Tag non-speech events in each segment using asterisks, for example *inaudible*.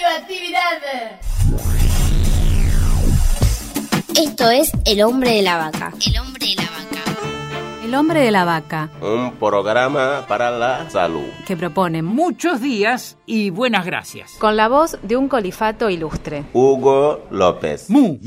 radioactividad. Esto es El hombre de la vaca. El hombre de la vaca. El hombre de la vaca, Un programa para la salud. que propone Muchos días y buenas gracias. Con la voz de un colifato ilustre. Hugo López. Mu.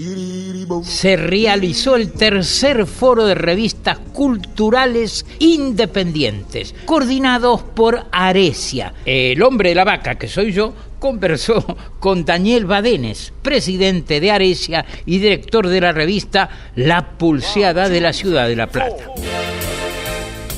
Se realizó el tercer foro de revistas culturales independientes, coordinados por Arecia. El hombre de la vaca, que soy yo, conversó con Daniel Badenes, presidente de Arecia y director de la revista La Pulseada de la Ciudad de La Plata.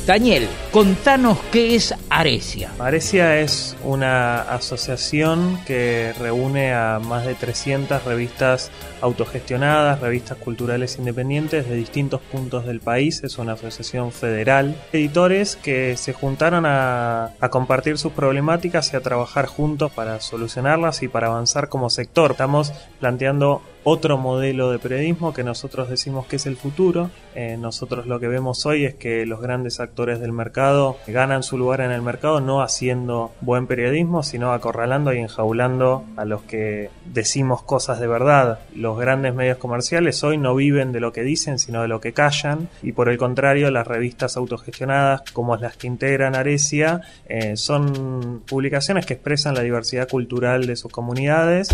Daniel, contanos qué es Arecia. Arecia es una asociación que reúne a más de 300 revistas autogestionadas, revistas culturales independientes de distintos puntos del país. Es una asociación federal. Editores que se juntaron a, a compartir sus problemáticas y a trabajar juntos para solucionarlas y para avanzar como sector. Estamos planteando otro modelo de periodismo que nosotros decimos que es el futuro. Eh, nosotros lo que vemos hoy es que los grandes actores del mercado ganan su lugar en el mercado no haciendo buen periodismo, sino acorralando y enjaulando a los que decimos cosas de verdad. Los grandes medios comerciales hoy no viven de lo que dicen, sino de lo que callan. Y por el contrario, las revistas autogestionadas, como las que integran Arecia, eh, son publicaciones que expresan la diversidad cultural de sus comunidades.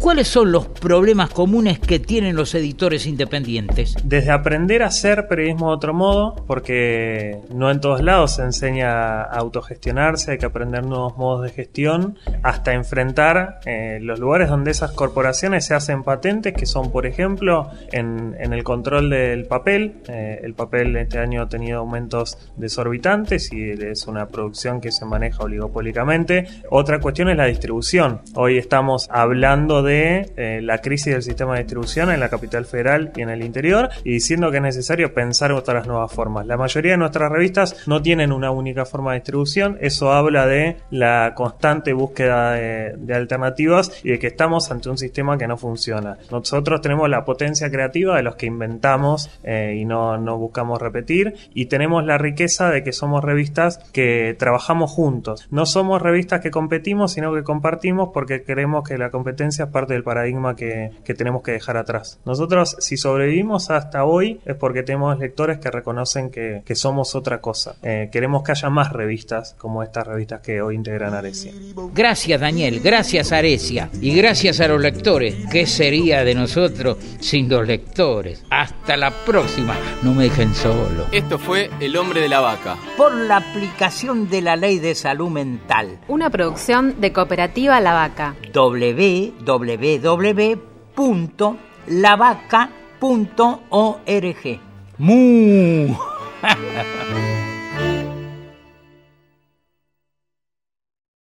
¿Cuáles son los problemas comunes que tienen los editores independientes? Desde aprender a hacer periodismo de otro modo, porque no en todos lados se enseña a autogestionarse, hay que aprender nuevos modos de gestión, hasta enfrentar eh, los lugares donde esas corporaciones se hacen patentes, que son, por ejemplo, en, el control del papel. Eh, el papel este año ha tenido aumentos desorbitantes y es una producción que se maneja oligopólicamente. Otra cuestión es la distribución. Hoy estamos hablando de eh, la crisis del sistema de distribución en la capital federal y en el interior y diciendo que es necesario pensar otras nuevas formas. La mayoría de nuestras revistas no tienen una única forma de distribución, eso habla de la constante búsqueda de, de alternativas y de que estamos ante un sistema que no funciona. Nosotros tenemos la potencia creativa de los que inventamos eh, y no, no buscamos repetir y tenemos la riqueza de que somos revistas que trabajamos juntos. No somos revistas que competimos, sino que compartimos porque creemos que la competencia es parte del paradigma que, que tenemos que dejar atrás. Nosotros, si sobrevivimos hasta hoy, es porque tenemos lectores que reconocen que, que somos otra cosa. Eh, queremos que haya más revistas como estas revistas que hoy integran Arecia. Gracias Daniel, gracias Arecia y gracias a los lectores. ¿Qué sería de nosotros sin los lectores? Hasta la próxima, no me dejen solo. Esto fue El hombre de la vaca. Por la aplicación de la ley de salud mental. Una producción de Cooperativa La Vaca. www.lavaca.org. ¡Mu! *laughs*